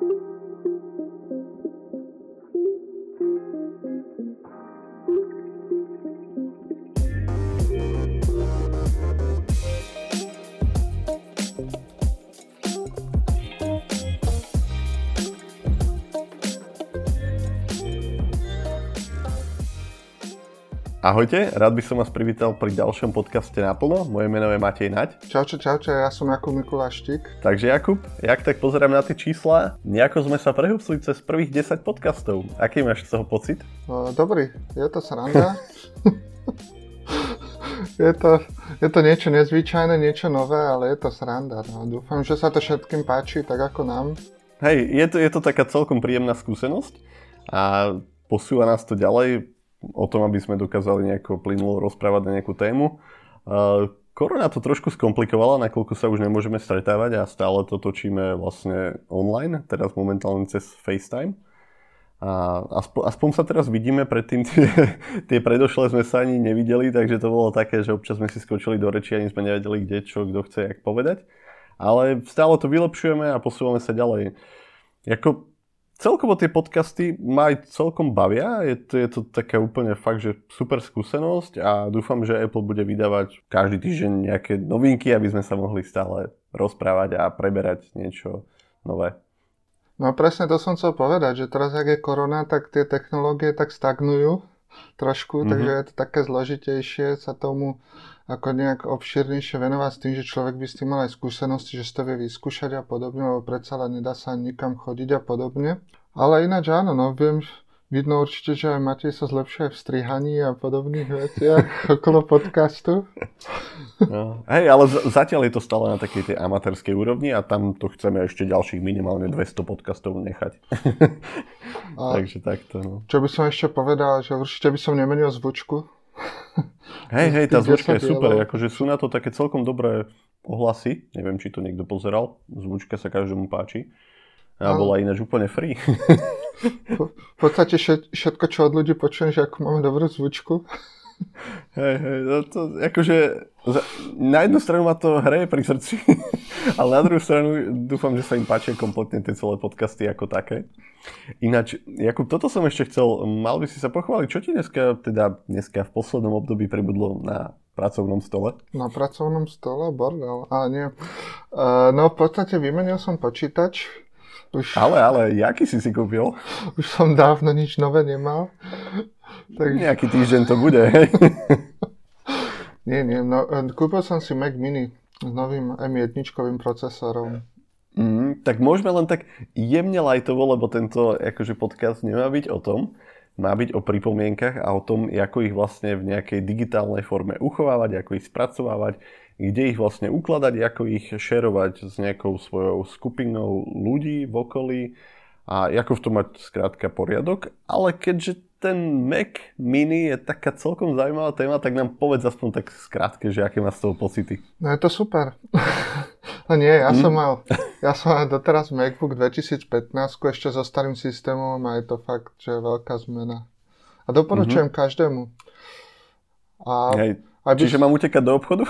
Thank you. Ahojte, rád by som vás privítal pri ďalšom podcaste Naplno. Moje meno je Matej Naď. Čauče, čauče, ja som Jakub Mikuláštik. Takže Jakub, jak tak pozerám na tie čísla, nejako sme sa prehúpsli cez prvých 10 podcastov. Aký máš z toho pocit? No, dobrý, je to sranda. je, to, je to niečo nezvyčajné, niečo nové, ale je to sranda. No. Dúfam, že sa to všetkým páči, tak ako nám. Hej, je to, je to taká celkom príjemná skúsenosť a posúva nás to ďalej o tom, aby sme dokázali nejako plynulo rozprávať na nejakú tému. Korona to trošku skomplikovala, nakoľko sa už nemôžeme stretávať a stále to točíme vlastne online, teraz momentálne cez FaceTime. A aspoň, aspoň sa teraz vidíme, predtým tie, tie predošlé sme sa ani nevideli, takže to bolo také, že občas sme si skočili do reči, ani sme nevedeli, kde čo, kto chce, jak povedať. Ale stále to vylepšujeme a posúvame sa ďalej. Jako, celkovo tie podcasty ma aj celkom bavia. Je to, je to také úplne fakt, že super skúsenosť a dúfam, že Apple bude vydávať každý týždeň nejaké novinky, aby sme sa mohli stále rozprávať a preberať niečo nové. No presne to som chcel povedať, že teraz, ak je korona, tak tie technológie tak stagnujú trošku, mm-hmm. takže je to také zložitejšie sa tomu ako nejak obširnejšie venovať s tým, že človek by s tým mal aj skúsenosti, že si to vie vyskúšať a podobne, lebo predsa len nedá sa nikam chodiť a podobne. Ale ináč áno, no viem, vidno určite, že aj Matej sa zlepšuje v strihaní a podobných veciach okolo podcastu. No, hej, ale z- zatiaľ je to stále na takej tej amatérskej úrovni a tam to chceme ešte ďalších minimálne 200 podcastov nechať. A Takže takto. No. Čo by som ešte povedal, že určite by som nemenil zvučku, Hej, hej, tá zvučka je super, akože sú na to také celkom dobré ohlasy, neviem, či to niekto pozeral, zvučka sa každému páči. A bola ináč úplne free. v podstate všetko, čo od ľudí počujem, že ako máme dobrú zvučku. Hej, hej, no to akože na jednu stranu ma to hreje pri srdci, ale na druhú stranu dúfam, že sa im páčia kompletne tie celé podcasty ako také. Ináč, Jakub, toto som ešte chcel, mal by si sa pochváliť, čo ti dneska, teda dneska v poslednom období pribudlo na pracovnom stole? Na pracovnom stole? Bordel, ale nie. Uh, no v podstate vymenil som počítač, už, ale, ale, jaký si si kúpil? Už som dávno nič nové nemal. Tak... Nejaký týždeň to bude, hej? nie, nie, no, e, kúpil som si Mac Mini s novým M1 procesorom. Mm, tak môžeme len tak jemne lajtovo, lebo tento akože podcast nemá byť o tom, má byť o pripomienkach a o tom, ako ich vlastne v nejakej digitálnej forme uchovávať, ako ich spracovávať, kde ich vlastne ukladať, ako ich šerovať s nejakou svojou skupinou ľudí v okolí a ako v tom mať skrátka poriadok. Ale keďže ten Mac Mini je taká celkom zaujímavá téma, tak nám povedz aspoň tak skrátke, že aké má z toho pocity. No je to super. no nie, ja mm. som mal, ja som mal doteraz MacBook 2015 ešte so starým systémom a je to fakt, že je veľká zmena. A doporučujem mm-hmm. každému. A Hej, aby... Čiže mám utekať do obchodu?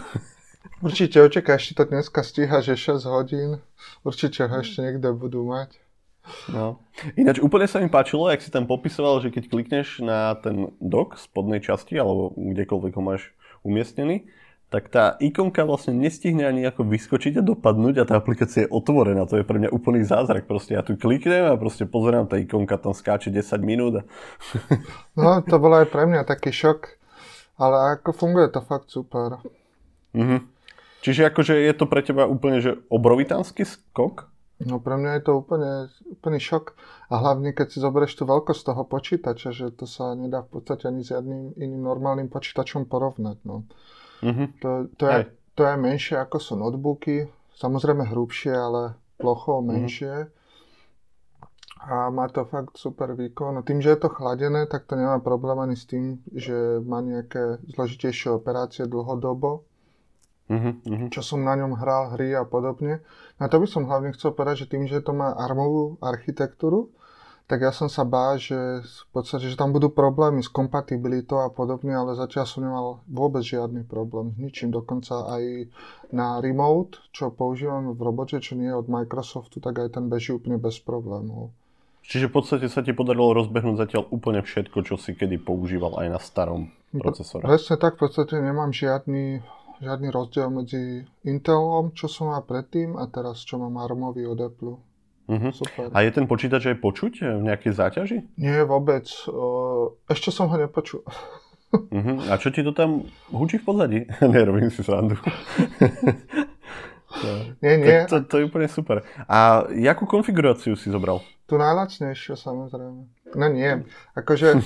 Určite očaká, ešte to dneska stíha, že 6 hodín. Určite ho ešte niekde budú mať. No. Ináč úplne sa mi páčilo, ak si tam popisoval, že keď klikneš na ten dok spodnej časti, alebo kdekoľvek ho máš umiestnený, tak tá ikonka vlastne nestihne ani ako vyskočiť a dopadnúť a tá aplikácia je otvorená. To je pre mňa úplný zázrak. Proste ja tu kliknem a proste pozerám, tá ikonka tam skáče 10 minút. A... no, to bolo aj pre mňa taký šok, ale ako funguje to fakt super. Mhm. Čiže akože je to pre teba úplne že obrovitánsky skok? No pre mňa je to úplne, úplný šok. A hlavne, keď si zoberieš tú veľkosť toho počítača, že to sa nedá v podstate ani s jedným iným normálnym počítačom porovnať. No. Mm-hmm. To, to, je, to je menšie ako sú notebooky, samozrejme hrubšie, ale plochou mhm. menšie. Mm-hmm. A má to fakt super výkon. No tým, že je to chladené, tak to nemá problém ani s tým, že má nejaké zložitejšie operácie dlhodobo uh-huh, čo som na ňom hral hry a podobne. Na to by som hlavne chcel povedať, že tým, že to má armovú architektúru, tak ja som sa bál, že v podstate, že tam budú problémy s kompatibilitou a podobne, ale zatiaľ som nemal vôbec žiadny problém s ničím. Dokonca aj na remote, čo používam v robote, čo nie je od Microsoftu, tak aj ten beží úplne bez problémov. Čiže v podstate sa ti podarilo rozbehnúť zatiaľ úplne všetko, čo si kedy používal aj na starom procesore. Presne tak, v podstate nemám žiadny, žiadny rozdiel medzi Intelom, čo som mal predtým a teraz, čo mám ARMový od Apple. Uh-huh. Super. A je ten počítač aj počuť v nejakej záťaži? Nie, vôbec. Ešte som ho nepočul. Uh-huh. A čo ti to tam hučí v pozadí? Nerobím si srandu. no. Nie, nie. To, to, to je úplne super. A jakú konfiguráciu si zobral? Tu najlacnejšiu, samozrejme. No nie, akože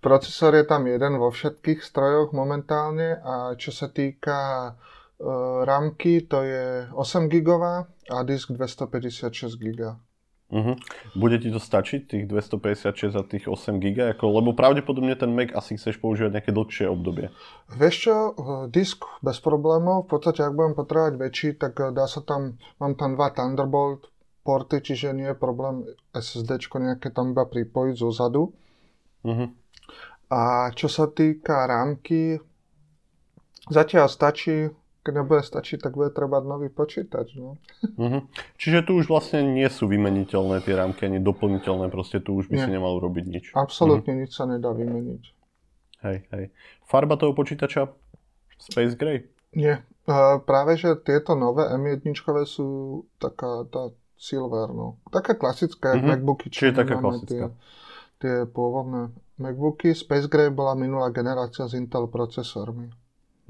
procesor je tam jeden vo všetkých strojoch momentálne a čo sa týka uh, ramky, to je 8 gigová a disk 256 GB. Uh-huh. Bude ti to stačiť, tých 256 a tých 8 GB? Ako, lebo pravdepodobne ten Mac asi chceš používať nejaké dlhšie obdobie. Vieš čo, disk bez problémov, v podstate ak budem potrebovať väčší, tak eh, dá sa tam, mám tam dva Thunderbolt porty, čiže nie je problém SSD nejaké tam iba pripojiť zo zadu. Uh-huh. A čo sa týka rámky, zatiaľ stačí keď nebude stačiť, tak bude treba nový počítač. No. Uh-huh. Čiže tu už vlastne nie sú vymeniteľné tie rámky, ani doplniteľné, proste tu už by nie. si nemal urobiť nič. Absolútne uh-huh. nič sa nedá vymeniť. Hej, hej. Farba toho počítača Space Gray? Nie. Uh, práve, že tieto nové M1 sú taká tá silver, no. Taká klasická, uh-huh. MacBooky. Čiže taká klasická. Tie, tie pôvodné MacBooky. Space Gray bola minulá generácia s Intel procesormi.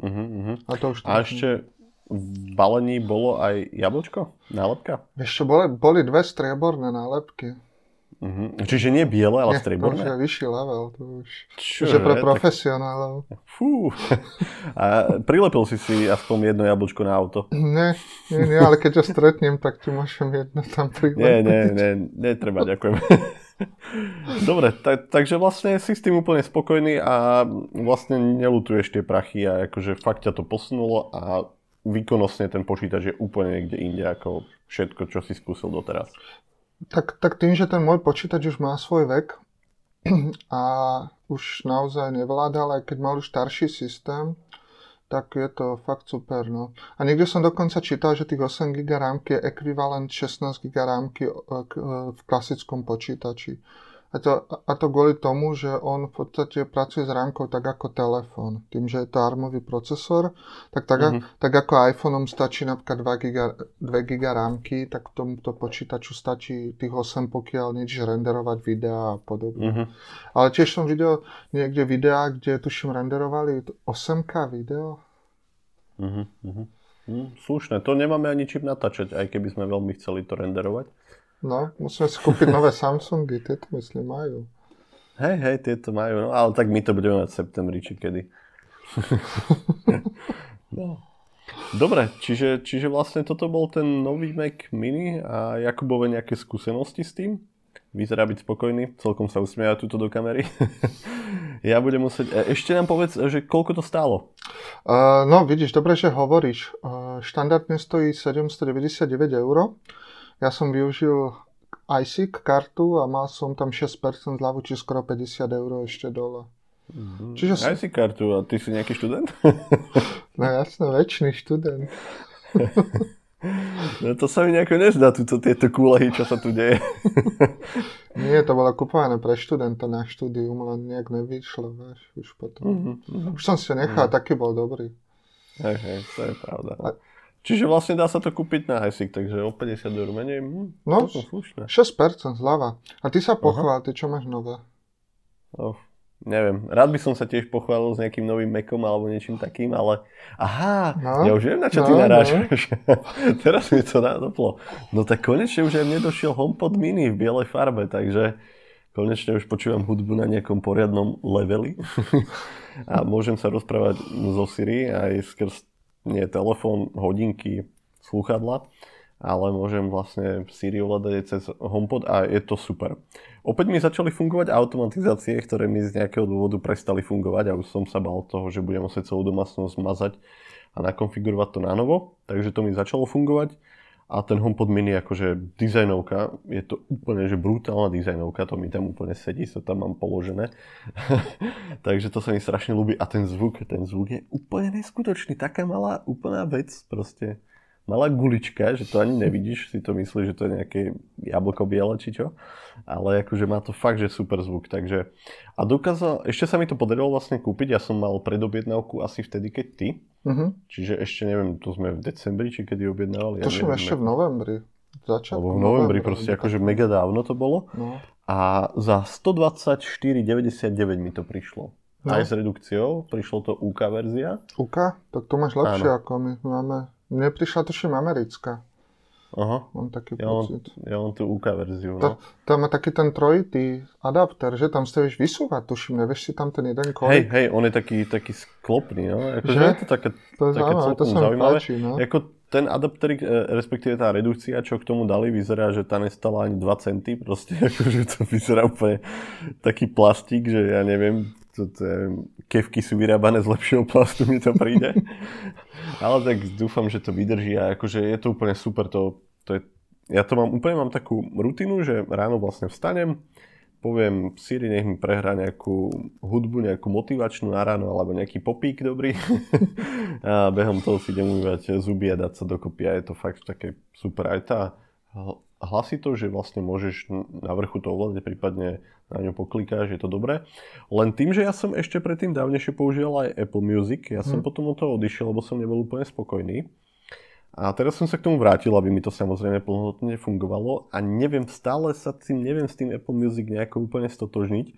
Uh-huh, uh-huh. A, to už a ešte v balení bolo aj jablčko? Nálepka? Ešte boli, boli dve strieborné nálepky. Uh-huh. Čiže nie biele, ale nie, strieborné? To už je vyšší level. To už, Čo je pre profesionálov. Fú. A prilepil si si aspoň jedno jablčko na auto? Nie, nie, nie ale keď ťa stretnem, tak ti môžem jedno tam prilepiť. Nie, nie, nie, netreba, ďakujem. Dobre, tak, takže vlastne si s tým úplne spokojný a vlastne nelutuješ tie prachy a akože fakt ťa to posunulo a výkonnostne ten počítač je úplne niekde inde ako všetko, čo si skúsil doteraz. Tak, tak tým, že ten môj počítač už má svoj vek a už naozaj nevládal, aj keď mal už starší systém, tak je to fakt super. No. A niekde som dokonca čítal, že tých 8 GB rámky je ekvivalent 16 GB rámky e, v klasickom počítači. A to, a to kvôli tomu, že on v podstate pracuje s rámkou tak ako telefón. Tým, že je to armový procesor, tak, tak, mm-hmm. tak ako iPhoneom stačí napríklad 2 GB, 2 GB rámky, tak tomuto počítaču stačí tých 8, pokiaľ niečo renderovať videá a podobne. Mm-hmm. Ale tiež som videl niekde videá, kde tuším renderovali 8K video. Mm-hmm. Mm, slušné, to nemáme ani čím natáčať, aj keby sme veľmi chceli to renderovať. No, musíme si kúpiť nové Samsungy, tieto myslím majú. Hej, hej, tieto majú, no ale tak my to budeme mať v septembri, či kedy. no. Dobre, čiže, čiže vlastne toto bol ten nový Mac Mini a Jakubove nejaké skúsenosti s tým? Vyzerá byť spokojný, celkom sa usmieja túto do kamery. ja budem musieť... E, ešte nám povedz, že koľko to stálo? Uh, no vidíš, dobre, že hovoríš. Uh, štandardne stojí 799 eur. Ja som využil iSIC kartu a mal som tam 6% zľavu, či skoro 50 eur ešte dole. Mm-hmm. Čiže som... ISIC kartu a ty si nejaký študent? no jasne, väčší študent. no to sa mi nejako nezdá, tuto, tieto kúlehy, čo sa tu deje. Nie, to bolo kupované pre študenta na štúdium, len nejak nevyšlo, vieš, už potom. Mm-hmm. Už som si nechal, mm-hmm. taký bol dobrý. Hej, hej, to je pravda. A Čiže vlastne dá sa to kúpiť na HESIC, takže o 50 eur menej. Hm, no, 6% zľava. A ty sa pochvál, ty čo máš nové? Oh, neviem, rád by som sa tiež pochválil s nejakým novým Macom alebo niečím takým, ale aha, no, ja už viem, na čo no, ty narážaš. No. Teraz mi to nadoplo. No tak konečne už aj mne došiel HomePod mini v bielej farbe, takže konečne už počúvam hudbu na nejakom poriadnom leveli a môžem sa rozprávať zo Siri aj skrz nie telefón, hodinky, slúchadla, ale môžem vlastne Siri ovládať cez HomePod a je to super. Opäť mi začali fungovať automatizácie, ktoré mi z nejakého dôvodu prestali fungovať a už som sa bal toho, že budem musieť celú domácnosť mazať a nakonfigurovať to na novo, takže to mi začalo fungovať A ten HomePod mini akože dizajnovka, je to úplne že brutálna dizajnovka, to mi tam úplne sedí, to tam mám položené. Takže to sa mi strašne ľúbi. A ten zvuk, ten zvuk je úplne neskutočný, taká malá úplná vec proste malá gulička, že to ani nevidíš, si to myslíš, že to je nejaké jablko biele či čo, ale akože má to fakt, že super zvuk, takže a dokázal, ešte sa mi to podarilo vlastne kúpiť, ja som mal predobjednávku asi vtedy, keď ty, uh-huh. čiže ešte neviem, to sme v decembri, či kedy objednávali. Ja Tuším ešte v novembri. Začiatku Alebo v novembri, novembri proste akože mega dávno to bolo. No. A za 124,99 mi to prišlo. No. Aj s redukciou, prišlo to UK verzia. UK? Tak to máš lepšie Áno. ako my. Máme mne prišla tuším americká. Aha. Mám taký ja pocit. Mám, ja mám tú UK verziu. No. Tam má taký ten trojitý adapter, že tam ste vieš vysúvať, tuším, nevieš si tam ten jeden kód. Hej, hej, on je taký, taký sklopný, no. Ako, že? Je to také, to je také zaujímavé, to sa zaujímavé. Páči, no. Ako ten adapter, e, respektíve tá redukcia, čo k tomu dali, vyzerá, že tá nestala ani 2 centy, proste akože to vyzerá úplne taký plastík, že ja neviem, to, to je, kevky sú vyrábané z lepšieho plastu, mi to príde. Ale tak dúfam, že to vydrží a akože je to úplne super. To, to je, ja to mám úplne mám takú rutinu, že ráno vlastne vstanem, poviem Siri, nech mi prehrá nejakú hudbu, nejakú motivačnú na ráno, alebo nejaký popík dobrý. a behom toho si idem umývať zuby a dať sa dokopy a je to fakt také super. Aj tá hlasito, že vlastne môžeš na vrchu to ovládať, prípadne na ňu poklikáš, je to dobré. Len tým, že ja som ešte predtým dávnejšie používal aj Apple Music, ja som hmm. potom od toho odišiel, lebo som nebol úplne spokojný. A teraz som sa k tomu vrátil, aby mi to samozrejme plnohodnotne fungovalo a neviem, stále sa tým, neviem s tým Apple Music nejako úplne stotožniť.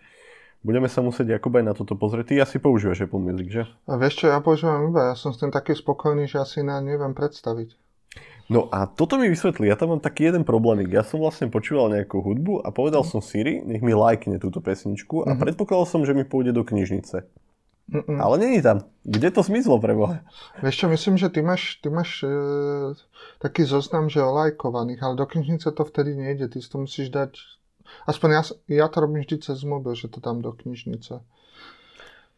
Budeme sa musieť ako aj na toto pozrieť. Ty asi používaš Apple Music, že? A vieš čo, ja používam iba, ja som s tým taký spokojný, že asi na neviem predstaviť. No a toto mi vysvetlí, ja tam mám taký jeden problémik. Ja som vlastne počúval nejakú hudbu a povedal som Siri, nech mi lajkne túto pesničku a mm-hmm. predpokladal som, že mi pôjde do knižnice. Mm-mm. Ale není tam. Kde to zmizlo pre Boha? Vieš čo, myslím, že ty máš, ty máš e, taký zoznam, že olajkovaných, ale do knižnice to vtedy nejde. Ty si to musíš dať... Aspoň ja, ja to robím vždy cez mobil, že to dám do knižnice.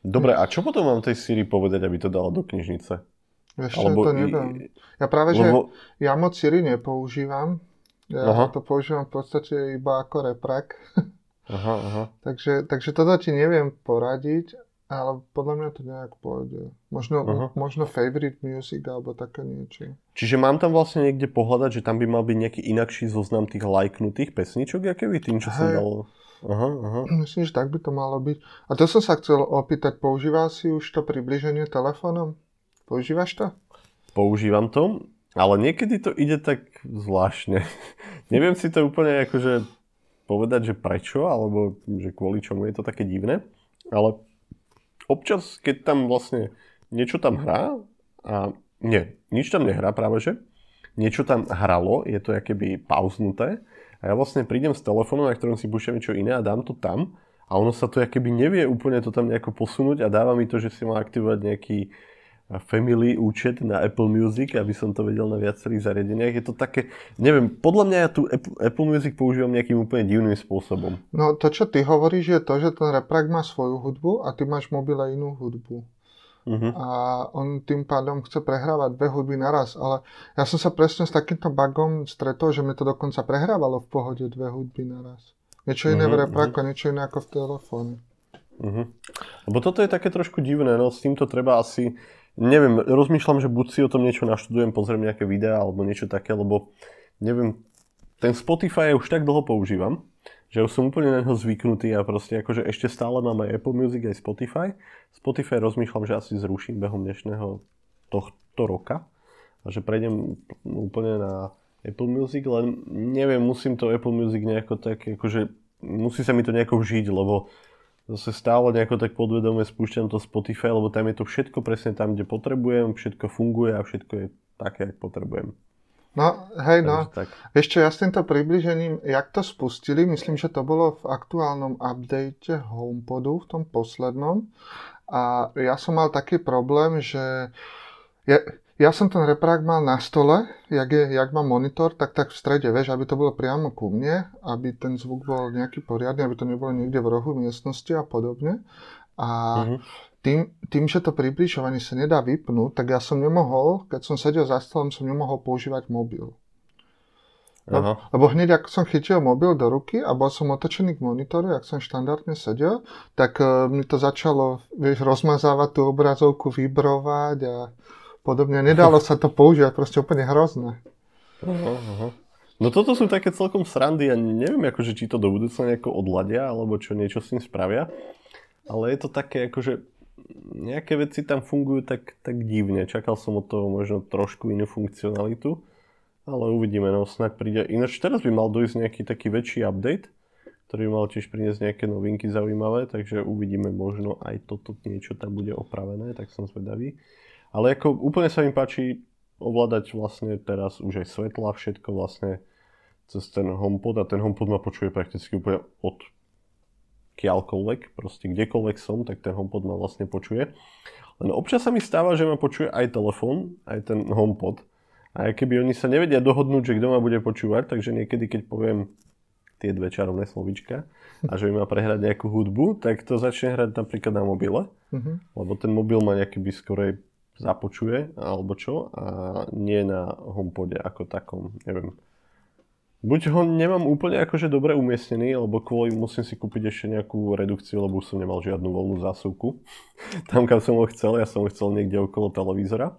Dobre, a čo potom mám tej Siri povedať, aby to dala do knižnice? Vieš Alebo to neviem. Ja práve, lebo... že ja moc Siri nepoužívam. Ja aha. to používam v podstate iba ako reprak. Aha, aha. takže, takže toto ti neviem poradiť, ale podľa mňa to nejak pôjde. Možno, aha. možno favorite music alebo také niečo. Čiže mám tam vlastne niekde pohľadať, že tam by mal byť nejaký inakší zoznam tých lajknutých pesničok, aké by tým, čo Hej. som dal... Aha, aha. Myslím, že tak by to malo byť. A to som sa chcel opýtať, používal si už to približenie telefónom? Používaš to? Používam to, ale niekedy to ide tak zvláštne. Neviem si to úplne akože povedať, že prečo, alebo že kvôli čomu je to také divné, ale občas, keď tam vlastne niečo tam hrá a nie, nič tam nehrá práve, že niečo tam hralo, je to akéby pauznuté a ja vlastne prídem s telefónom, na ktorom si púšťam niečo iné a dám to tam a ono sa to akéby nevie úplne to tam nejako posunúť a dáva mi to, že si má aktivovať nejaký family účet na Apple Music, aby som to vedel na viacerých zariadeniach. Je to také, neviem, podľa mňa ja tu Apple Music používam nejakým úplne divným spôsobom. No to, čo ty hovoríš, je to, že ten reprak má svoju hudbu a ty máš mobile inú hudbu. Uh-huh. A on tým pádom chce prehrávať dve hudby naraz, ale ja som sa presne s takýmto bugom stretol, že mi to dokonca prehrávalo v pohode dve hudby naraz. Niečo iné uh-huh, v repraku uh-huh. niečo iné ako v telefóne. Uh-huh. Lebo toto je také trošku divné, no s týmto treba asi neviem, rozmýšľam, že buď si o tom niečo naštudujem, pozriem nejaké videá alebo niečo také, lebo neviem, ten Spotify už tak dlho používam, že už som úplne na neho zvyknutý a proste akože ešte stále mám aj Apple Music, aj Spotify. Spotify rozmýšľam, že asi zruším behom dnešného tohto roka a že prejdem úplne na Apple Music, len neviem, musím to Apple Music nejako tak, akože musí sa mi to nejako vžiť, lebo zase stále nejako tak podvedome spúšťam to Spotify, lebo tam je to všetko presne tam, kde potrebujem, všetko funguje a všetko je také, ako potrebujem. No, hej, no. Tak. Ešte ja s týmto približením, jak to spustili, myslím, že to bolo v aktuálnom update HomePodu, v tom poslednom. A ja som mal taký problém, že ja, ja som ten reprák mal na stole, jak, je, jak mám monitor, tak tak v strede, vieš, aby to bolo priamo ku mne, aby ten zvuk bol nejaký poriadny, aby to nebolo niekde v rohu miestnosti a podobne. A mm-hmm. tým, tým, že to približovanie sa nedá vypnúť, tak ja som nemohol, keď som sedel za stolom, som nemohol používať mobil. Aha. Lebo hneď ako som chytil mobil do ruky a bol som otočený k monitoru, ak som štandardne sedel, tak uh, mi to začalo vieš, rozmazávať tú obrazovku, vybrovať a podobne. Nedalo sa to používať, proste úplne hrozné. Aha, aha. No toto sú také celkom srandy a neviem, akože, či to do budúcna nejako odladia, alebo čo niečo s tým spravia. Ale je to také, akože nejaké veci tam fungujú tak, tak divne. Čakal som od toho možno trošku inú funkcionalitu ale uvidíme, no snad príde. Ináč teraz by mal dojsť nejaký taký väčší update, ktorý by mal tiež priniesť nejaké novinky zaujímavé, takže uvidíme, možno aj toto niečo tam bude opravené, tak som zvedavý. Ale ako úplne sa mi páči ovládať vlastne teraz už aj svetla, všetko vlastne cez ten HomePod a ten HomePod ma počuje prakticky úplne od kiaľkoľvek, proste kdekoľvek som, tak ten HomePod ma vlastne počuje. Len občas sa mi stáva, že ma počuje aj telefón, aj ten HomePod. A keby oni sa nevedia dohodnúť, že kto ma bude počúvať, takže niekedy, keď poviem tie dve čarovné slovička a že mi má prehrať nejakú hudbu, tak to začne hrať napríklad na mobile, uh-huh. lebo ten mobil ma nejaký by skorej započuje alebo čo a nie na homepode ako takom, neviem. Buď ho nemám úplne akože dobre umiestnený, lebo kvôli musím si kúpiť ešte nejakú redukciu, lebo už som nemal žiadnu voľnú zásuvku. Tam, kam som ho chcel, ja som ho chcel niekde okolo televízora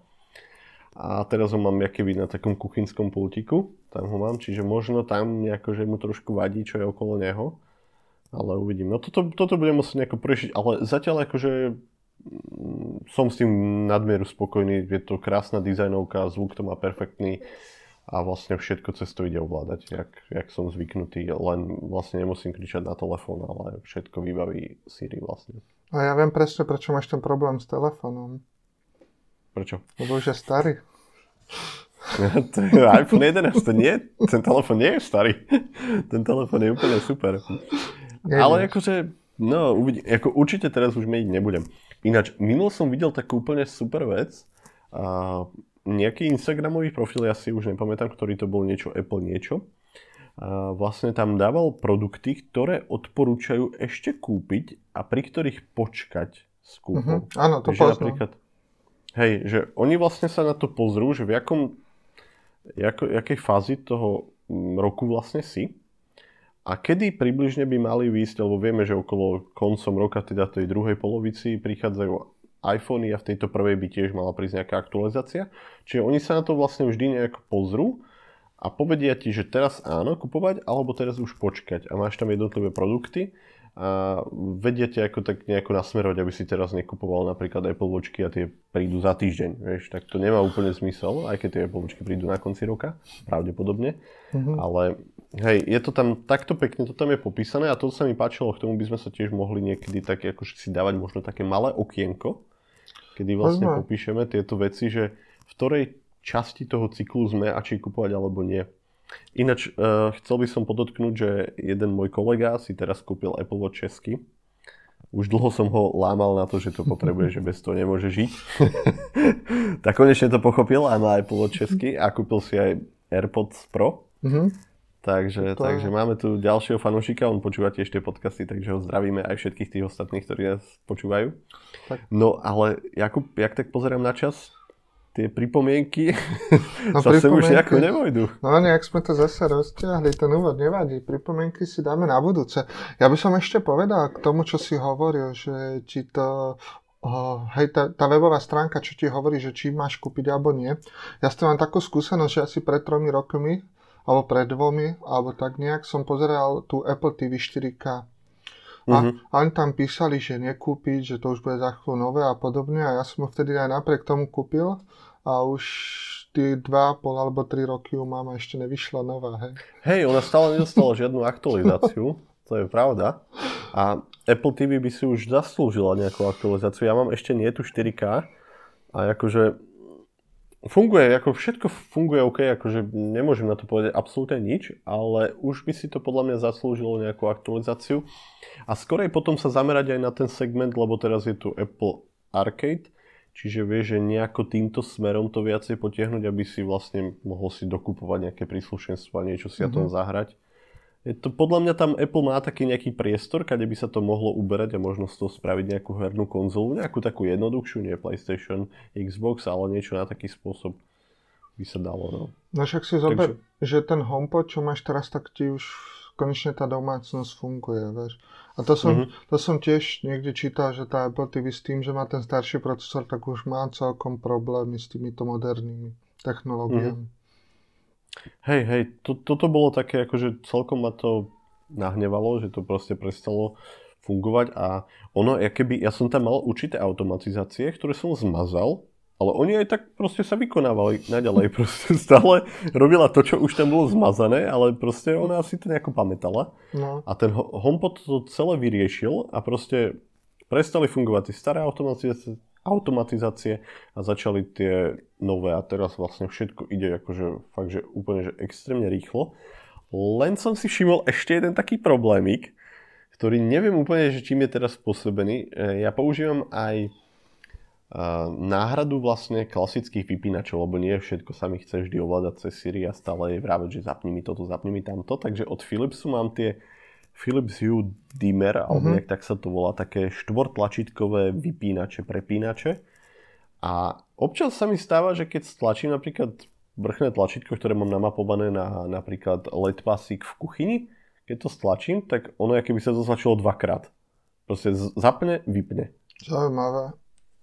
a teraz ho mám keby na takom kuchynskom pultiku, tam ho mám, čiže možno tam nejako, že mu trošku vadí, čo je okolo neho, ale uvidím. No toto, toto budem musieť nejako prešiť, ale zatiaľ akože som s tým nadmieru spokojný, je to krásna dizajnovka, zvuk to má perfektný a vlastne všetko cez to ide ovládať, jak, jak som zvyknutý, len vlastne nemusím kričať na telefón, ale všetko vybaví Siri vlastne. A ja viem presne, prečo máš ten problém s telefónom. Prečo? Lebo už je starý. to je iPhone 11, to nie, ten telefon nie je starý. Ten telefon je úplne super. Nevieš. Ale akože, no, uvidí, ako určite teraz už meniť nebudem. Ináč, minul som videl takú úplne super vec. A nejaký Instagramový profil, ja si už nepamätám, ktorý to bol niečo Apple niečo. A vlastne tam dával produkty, ktoré odporúčajú ešte kúpiť a pri ktorých počkať s kúpom. Uh-huh. Áno, to poznám. Napríklad, Hej, že oni vlastne sa na to pozrú, že v jakom, jako, jakej fázi toho mm, roku vlastne si a kedy približne by mali výjsť, lebo vieme, že okolo koncom roka, teda tej druhej polovici, prichádzajú iPhony a v tejto prvej by tiež mala prísť nejaká aktualizácia. Čiže oni sa na to vlastne vždy nejak pozrú a povedia ti, že teraz áno kupovať, alebo teraz už počkať. A máš tam jednotlivé produkty a vedia ťa ako tak nejako nasmerovať, aby si teraz nekupoval napríklad Apple Watchky a tie prídu za týždeň, vieš, tak to nemá úplne zmysel, aj keď tie Apple Watchky prídu na konci roka, pravdepodobne, mm-hmm. ale hej, je to tam takto pekne, to tam je popísané a to sa mi páčilo, k tomu by sme sa tiež mohli niekedy tak akože si dávať možno také malé okienko, kedy vlastne Aha. popíšeme tieto veci, že v ktorej časti toho cyklu sme a či kupovať alebo nie. Ináč uh, chcel by som podotknúť, že jeden môj kolega si teraz kúpil Apple Watch česky. Už dlho som ho lámal na to, že to potrebuje, že bez toho nemôže žiť. tak konečne to pochopil a má Apple Watch česky a kúpil si aj AirPods Pro. Mm-hmm. Takže, to takže máme tu ďalšieho fanúšika, on počúva tiež tie podcasty, takže ho zdravíme aj všetkých tých ostatných, ktorí nás počúvajú. Tak. No ale Jakub, jak tak pozerám na čas, tie pripomienky no, sa sem už nejako nevojdu. No nejak sme to zase rozťahli, ten úvod nevadí, pripomienky si dáme na budúce. Ja by som ešte povedal k tomu, čo si hovoril, že či to Oh, hej, tá, tá webová stránka, čo ti hovorí, že či máš kúpiť alebo nie. Ja s tým mám takú skúsenosť, že asi pred tromi rokmi, alebo pred dvomi, alebo tak nejak som pozeral tú Apple TV 4K. A, a oni tam písali, že nekúpiť, že to už bude za chvíľu nové a podobne. A ja som ho vtedy aj napriek tomu kúpil a už tie 2,5 alebo 3 roky ju mám a ešte nevyšla nová, hej. Hej, ona stále nedostala žiadnu aktualizáciu, to je pravda. A Apple TV by si už zaslúžila nejakú aktualizáciu. Ja mám ešte nie tu 4K a akože funguje, ako všetko funguje OK, akože nemôžem na to povedať absolútne nič, ale už by si to podľa mňa zaslúžilo nejakú aktualizáciu. A skorej potom sa zamerať aj na ten segment, lebo teraz je tu Apple Arcade, Čiže vieš, že nejako týmto smerom to viacej potiahnuť, aby si vlastne mohol si dokupovať nejaké príslušenstvo a niečo si mm-hmm. na tom mhm. zahrať. Je to, podľa mňa tam Apple má taký nejaký priestor, kde by sa to mohlo uberať a možno z toho spraviť nejakú hernú konzolu, nejakú takú jednoduchšiu, nie PlayStation, Xbox, ale niečo na taký spôsob. by sa dalo. No, no však si zober, Takže... že ten HomePod, čo máš teraz, tak ti už konečne tá domácnosť funguje, vieš. A to som, mm-hmm. to som tiež niekde čítal, že tá Apple TV s tým, že má ten starší procesor, tak už má celkom problémy s týmito modernými technológiami. Mm-hmm. Hej, hej, to, toto bolo také, akože celkom ma to nahnevalo, že to proste prestalo fungovať a ono, ja keby, ja som tam mal určité automatizácie, ktoré som zmazal ale oni aj tak proste sa vykonávali naďalej. Proste stále robila to, čo už tam bolo zmazané, ale proste ona si to nejako pamätala. No. A ten HomePod to celé vyriešil a proste prestali fungovať tie staré automatizácie, automatizácie a začali tie nové a teraz vlastne všetko ide akože fakt, že úplne že extrémne rýchlo. Len som si všimol ešte jeden taký problémik, ktorý neviem úplne, že čím je teraz spôsobený. E, ja používam aj náhradu vlastne klasických vypínačov, lebo nie všetko sa mi chce vždy ovládať cez Siri a stále je vráveť, že zapni mi toto, zapni mi tamto. Takže od Philipsu mám tie Philips Hue Dimmer, alebo mm-hmm. nejak tak sa to volá, také štvortlačítkové vypínače, prepínače. A občas sa mi stáva, že keď stlačím napríklad vrchné tlačítko, ktoré mám namapované na napríklad LED pasík v kuchyni, keď to stlačím, tak ono keby sa to stlačilo dvakrát. Proste zapne, vypne. Zaujímavé.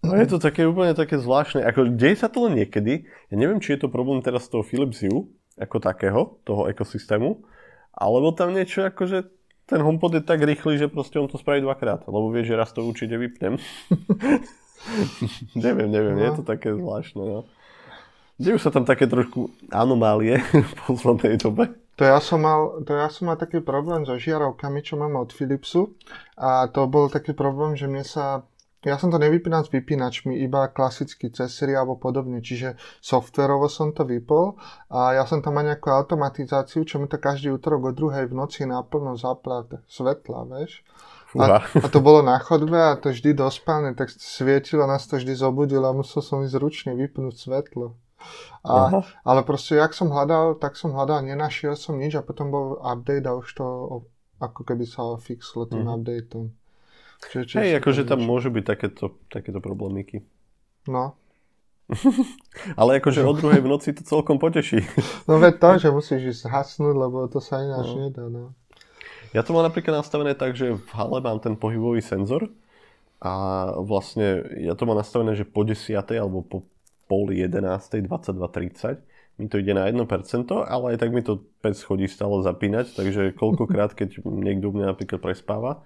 No je to také úplne také zvláštne. Ako, deje sa to len niekedy. Ja neviem, či je to problém teraz toho Philips Hue, ako takého, toho ekosystému, alebo tam niečo ako, že ten HomePod je tak rýchly, že proste on to spraví dvakrát, lebo vie, že raz to určite vypnem. neviem, neviem, no. je to také zvláštne. No. Dejú sa tam také trošku anomálie v poslednej dobe. To ja, som mal, to ja som mal taký problém so žiarovkami, čo mám od Philipsu a to bol taký problém, že mne sa ja som to nevypínal s vypínačmi, iba klasicky cez Siri alebo podobne, čiže softverovo som to vypol a ja som tam mal nejakú automatizáciu, čo mi to každý útorok o druhej v noci naplno zapla svetla, vieš. A, a to bolo na chodbe a to vždy dospálne, tak svietilo, nás to vždy zobudilo a musel som ísť ručne vypnúť svetlo. A, ale proste, jak som hľadal, tak som hľadal, nenašiel som nič a potom bol update a už to ako keby sa fixlo tým mm. updateom. Čiže, Hej, akože tam môžu byť takéto, takéto problémiky. No. Ale akože o druhej v noci to celkom poteší. no veď to, že musíš ísť hasnúť, lebo to sa ináč no. nedá. No. Ja to mám napríklad nastavené tak, že v hale mám ten pohybový senzor a vlastne ja to mám nastavené, že po 10. alebo po pol 11. 22.30 mi to ide na 1%, ale aj tak mi to pes chodí stále zapínať, takže koľkokrát, keď niekto mňa napríklad prespáva,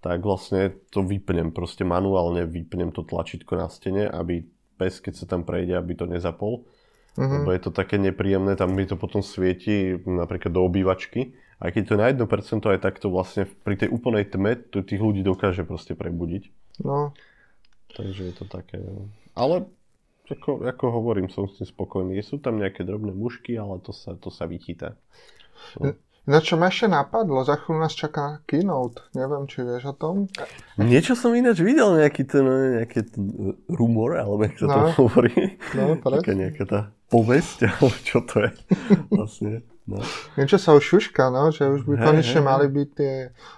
tak vlastne to vypnem, proste manuálne vypnem to tlačítko na stene, aby pes, keď sa tam prejde, aby to nezapol. Mm-hmm. Lebo je to také nepríjemné, tam mi to potom svieti napríklad do obývačky. Aj keď to je na 1%, aj takto vlastne pri tej úplnej tme to tých ľudí dokáže proste prebudiť. No. Takže je to také... No. Ale ako, ako hovorím, som s tým spokojný. Sú tam nejaké drobné mušky, ale to sa, to sa vychytá. No. No čo ma ešte napadlo, za chvíľu nás čaká keynote, neviem, či vieš o tom. Niečo som ináč videl, nejaký ten, nejaký ten rumor, alebo jak sa no. to hovorí. No, Taká nejaká tá povesť, alebo čo to je vlastne. No. Niečo sa už šuška, no, že už by hey, konečne hey, mali byť tie,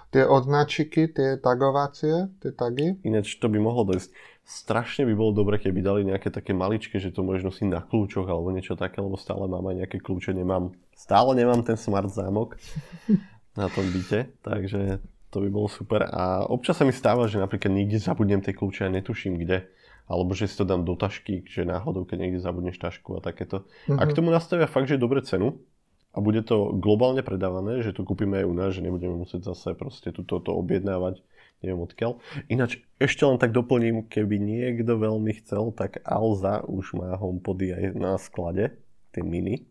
tie odznačiky, tie tagovacie, tie tagy. Ináč to by mohlo dojsť strašne by bolo dobre, keby dali nejaké také maličké, že to možno si na kľúčoch alebo niečo také, lebo stále mám aj nejaké kľúče, nemám, stále nemám ten smart zámok na tom byte, takže to by bolo super. A občas sa mi stáva, že napríklad niekde zabudnem tie kľúče a netuším kde, alebo že si to dám do tašky, že náhodou, keď niekde zabudneš tašku a takéto. Mm-hmm. A k tomu nastavia fakt, že dobre cenu, a bude to globálne predávané, že to kúpime aj u nás, že nebudeme musieť zase proste túto to objednávať neviem odkiaľ. Ináč ešte len tak doplním, keby niekto veľmi chcel, tak Alza už má HomePody aj na sklade, tie mini.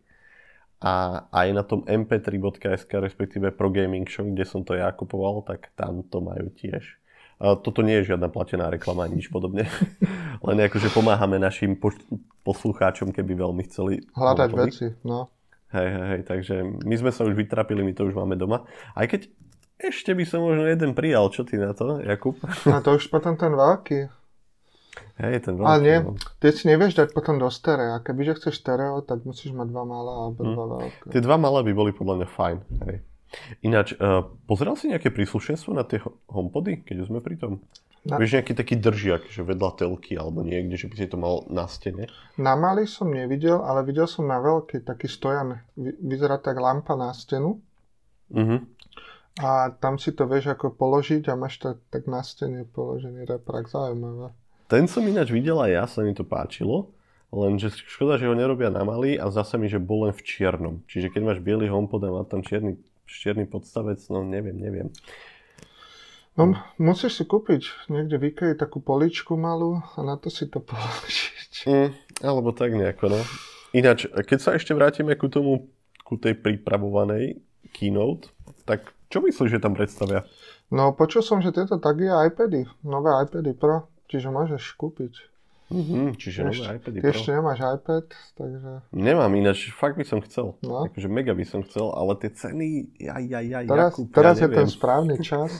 A aj na tom mp3.sk, respektíve Pro Gaming Shop, kde som to ja kupoval, tak tam to majú tiež. A toto nie je žiadna platená reklama, nič podobne. Len akože pomáhame našim poslucháčom, keby veľmi chceli... Hľadať veci, no. Hej, hej, hej, takže my sme sa už vytrapili, my to už máme doma. Aj keď ešte by som možno jeden prijal, čo ty na to, Jakub? A to už potom ten veľký. Hej, ten veľký. Ale nie, no. ty si nevieš dať potom do stereo. A kebyže chceš stereo, tak musíš mať dva malé alebo hmm. dva veľké. Tie dva malé by boli podľa mňa fajn. Hej. Ináč, uh, pozeral si nejaké príslušenstvo na tie homepody, keď už sme pri tom? Na... Vieš nejaký taký držiak, že vedľa telky alebo niekde, že by si to mal na stene? Na malý som nevidel, ale videl som na veľký taký stojan. Vyzerá tak lampa na stenu. Uh-huh. A tam si to vieš ako položiť a máš to tak na stene položený reprak. Zaujímavé. Ten som ináč videl aj ja, sa mi to páčilo. Lenže škoda, že ho nerobia na malý a zase mi, že bol len v čiernom. Čiže keď máš biely HomePod a má tam čierny, čierny podstavec, no neviem, neviem. No, musíš si kúpiť niekde v Ikei takú poličku malú a na to si to položiť. Mm, alebo tak nejako, no. Ináč, keď sa ešte vrátime ku tomu, ku tej pripravovanej keynote, tak čo myslíš, že tam predstavia? No, počul som, že tieto tagy iPady, nové iPady Pro, čiže môžeš kúpiť. Mm-hmm, čiže ešte, nové iPady Pro. ešte nemáš iPad, takže... Nemám ináč, fakt by som chcel. No. Akože mega by som chcel, ale tie ceny, jaj, jaj, jaj, teraz, Jakub, teraz ja je ten správny čas.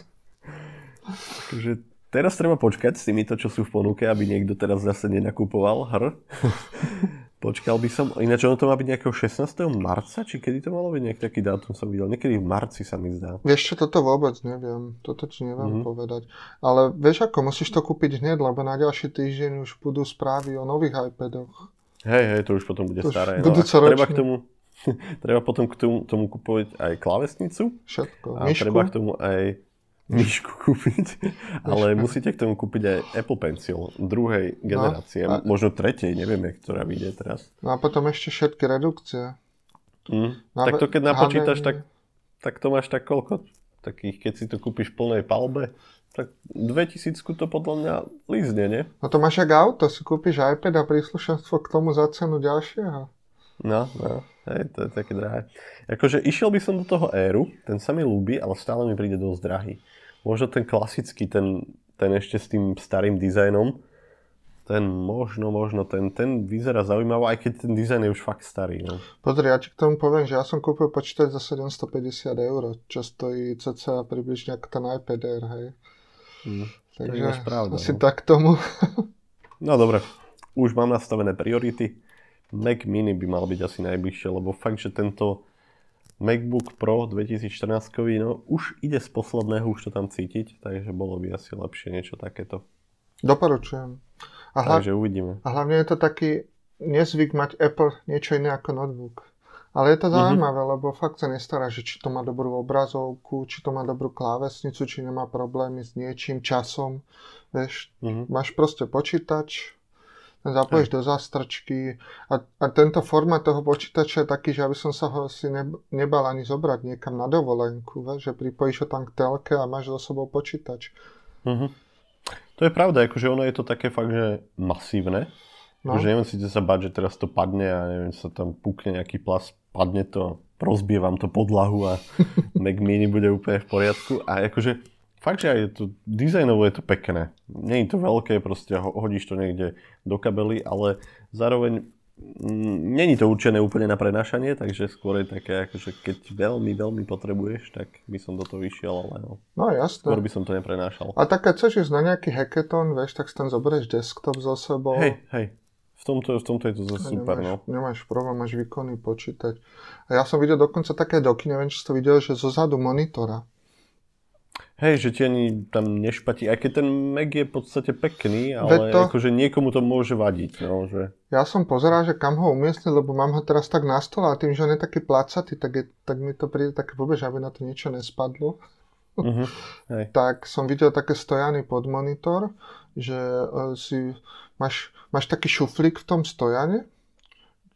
Takže teraz treba počkať s týmito, čo sú v ponuke, aby niekto teraz zase nenakupoval hr. Počkal by som, ináč ono to má byť nejakého 16. marca, či kedy to malo byť nejaký taký dátum som videl, niekedy v marci sa mi zdá. Vieš čo, toto vôbec neviem, toto ti neviem mm-hmm. povedať. Ale vieš ako, musíš to kúpiť hneď, lebo na ďalší týždeň už budú správy o nových iPadoch. Hej, hej, to už potom bude to staré. No, treba k tomu, treba potom k tomu, tomu kúpovať aj klávesnicu. Všetko. A Myšku. treba k tomu aj myšku kúpiť, ale musíte k tomu kúpiť aj Apple Pencil druhej no, generácie, no, a... možno tretej, nevieme, ktorá vyjde teraz. No a potom ešte všetky redukcie. Mm. No, tak to keď napočítaš, tak, tak to máš tak koľko? Takých, keď si to kúpiš v plnej palbe, tak 2000 to podľa mňa lízne, nie? No to máš ako auto, si kúpiš iPad a príslušenstvo k tomu za cenu ďalšieho. No, no. Hej, to je také drahé. Akože išiel by som do toho éru, ten sa mi ľúbi, ale stále mi príde dosť drahý. Možno ten klasický, ten, ten ešte s tým starým dizajnom, ten možno, možno, ten, ten vyzerá zaujímavo, aj keď ten dizajn je už fakt starý. No. Pozri, ja ti k tomu poviem, že ja som kúpil počítač za 750 eur, čo stojí cca približne ako ten iPad Air, hej. Mm, Takže pravda, asi no. tak tomu. no dobre, už mám nastavené priority. Mac mini by mal byť asi najbližšie, lebo fakt, že tento MacBook Pro 2014 no už ide z posledného, už to tam cítiť, takže bolo by asi lepšie niečo takéto. Doporučujem. A hla... Takže uvidíme. A hlavne je to taký nezvyk mať Apple niečo iné ako notebook. Ale je to mhm. zaujímavé, mm-hmm. lebo fakt sa nestará, že či to má dobrú obrazovku, či to má dobrú klávesnicu, či nemá problémy s niečím, časom. Vieš, mm-hmm. máš proste počítač, zapojíš do zástrčky a, a tento formát toho počítača je taký, že aby som sa ho si ne, nebal ani zobrať niekam na dovolenku, ve? že pripojíš ho tam k telke a máš za sebou počítač. Mm-hmm. To je pravda, akože ono je to také fakt, že masívne. No. Že neviem si sa bať, že teraz to padne a neviem, sa tam pukne nejaký plas, padne to, rozbievam to podlahu a Mac Mini bude úplne v poriadku. A akože fakt, že aj to dizajnovo je to pekné. Nie je to veľké, proste hodíš to niekde do kabely, ale zároveň mm, není to určené úplne na prenášanie, takže skôr je také, akože keď veľmi, veľmi potrebuješ, tak by som do toho vyšiel, ale no. No jasné. Skôr by som to neprenášal. A tak keď chceš ísť na nejaký hackathon, vieš, tak si tam zoberieš desktop so sebou. Hej, hej. V tomto, v tomto je to zase super, nemáš, no. Nemáš problém, máš výkonný počítač. A ja som videl dokonca také doky, neviem, či si to videl, že zo zadu monitora Hej, že ti ani tam nešpatí, aj keď ten Mac je v podstate pekný, ale to... akože niekomu to môže vadiť. No, že... Ja som pozeral, že kam ho umiestniť, lebo mám ho teraz tak na stole a tým, že on je taký placatý, tak, je, tak mi to príde také vôbec, aby na to niečo nespadlo. Uh-huh. Hej. tak som videl také stojany pod monitor, že uh, si máš, máš taký šuflík v tom stojane,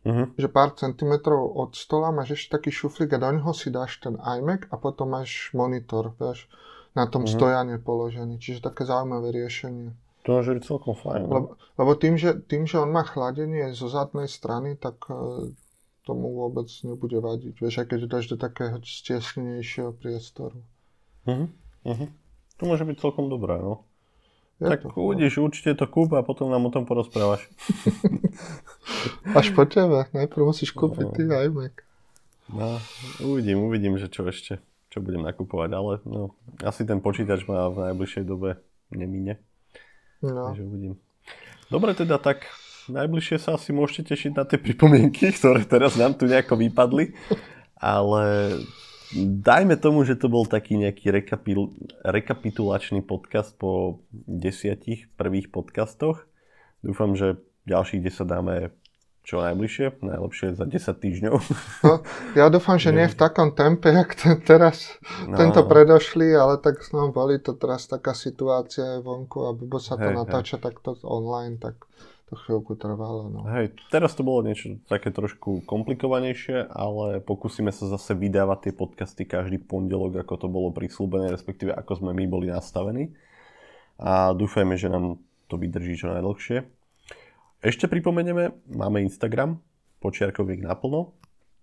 uh-huh. že pár centimetrov od stola máš ešte taký šuflík a do neho si dáš ten iMac a potom máš monitor, vieš na tom mm-hmm. stojane položený. Čiže také zaujímavé riešenie. To je celkom fajn. No? Lebo, lebo tým, že, tým, že on má chladenie zo zadnej strany, tak uh, tomu vôbec nebude vadiť. Vieš, aj keď dáš do takého stiesnenejšieho priestoru. Uh-huh. Uh-huh. To môže byť celkom dobré, no. Je tak to, uvidíš, no. určite to kúp a potom nám o tom porozprávaš. Až po tebe. Najprv musíš kúpiť no. ty iMac. No, uvidím, uvidím, že čo ešte čo budem nakupovať, ale no, asi ten počítač ma v najbližšej dobe nemine. No. Takže uvidím. Dobre teda, tak najbližšie sa asi môžete tešiť na tie pripomienky, ktoré teraz nám tu nejako vypadli, ale dajme tomu, že to bol taký nejaký rekapil, rekapitulačný podcast po desiatich prvých podcastoch. Dúfam, že ďalších 10 dáme čo najbližšie, najlepšie za 10 týždňov. No, ja dúfam, že nie v takom tempe, jak ten teraz, no, tento predošli, ale tak no, boli to teraz taká situácia vonku, aby sa to hej, natáča hej. takto online, tak to chvíľku trvalo. No. Hej, teraz to bolo niečo také trošku komplikovanejšie, ale pokúsime sa zase vydávať tie podcasty každý pondelok, ako to bolo prislúbené, respektíve ako sme my boli nastavení. A dúfajme, že nám to vydrží čo najdlhšie. Ešte pripomenieme, máme Instagram, počiarkovník naplno,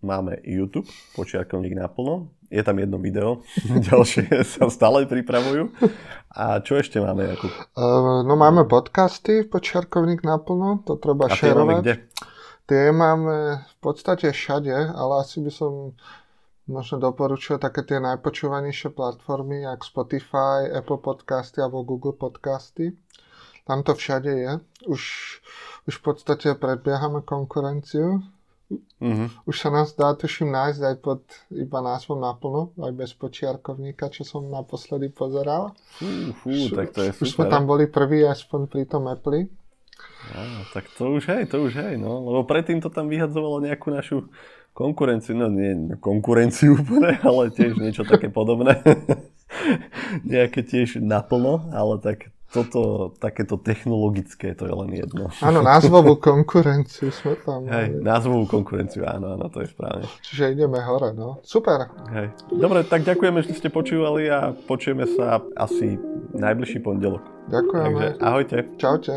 máme YouTube, počiarkovník naplno, je tam jedno video, ďalšie sa stále pripravujú. A čo ešte máme, Jakub? Uh, no máme podcasty, počiarkovník naplno, to treba A šerovať. Kde? Tie máme v podstate všade, ale asi by som možno doporučil také tie najpočúvanejšie platformy, ako Spotify, Apple Podcasty alebo Google Podcasty. Tam to všade je. Už už v podstate predbiehame konkurenciu. Mm-hmm. Už sa nás dá, tuším, nájsť aj pod iba názvom naplno, aj bez počiarkovníka, čo som naposledy pozeral. Fú, fú, už, tak to je super. Už sme tam boli prví aspoň pri tom Apple. Á, tak to už hej, to už hej, no. Lebo predtým to tam vyhadzovalo nejakú našu konkurenciu, no nie konkurenciu úplne, ale tiež niečo také podobné. Nejaké tiež naplno, ale tak toto takéto technologické, to je len jedno. Áno, názvovú konkurenciu sme tam Hej, názvovú konkurenciu, áno, áno, to je správne. Čiže ideme hore, no. Super. Hej. Dobre, tak ďakujeme, že ste počúvali a počujeme sa asi najbližší pondelok. Ďakujeme. Takže ahojte. Čaute.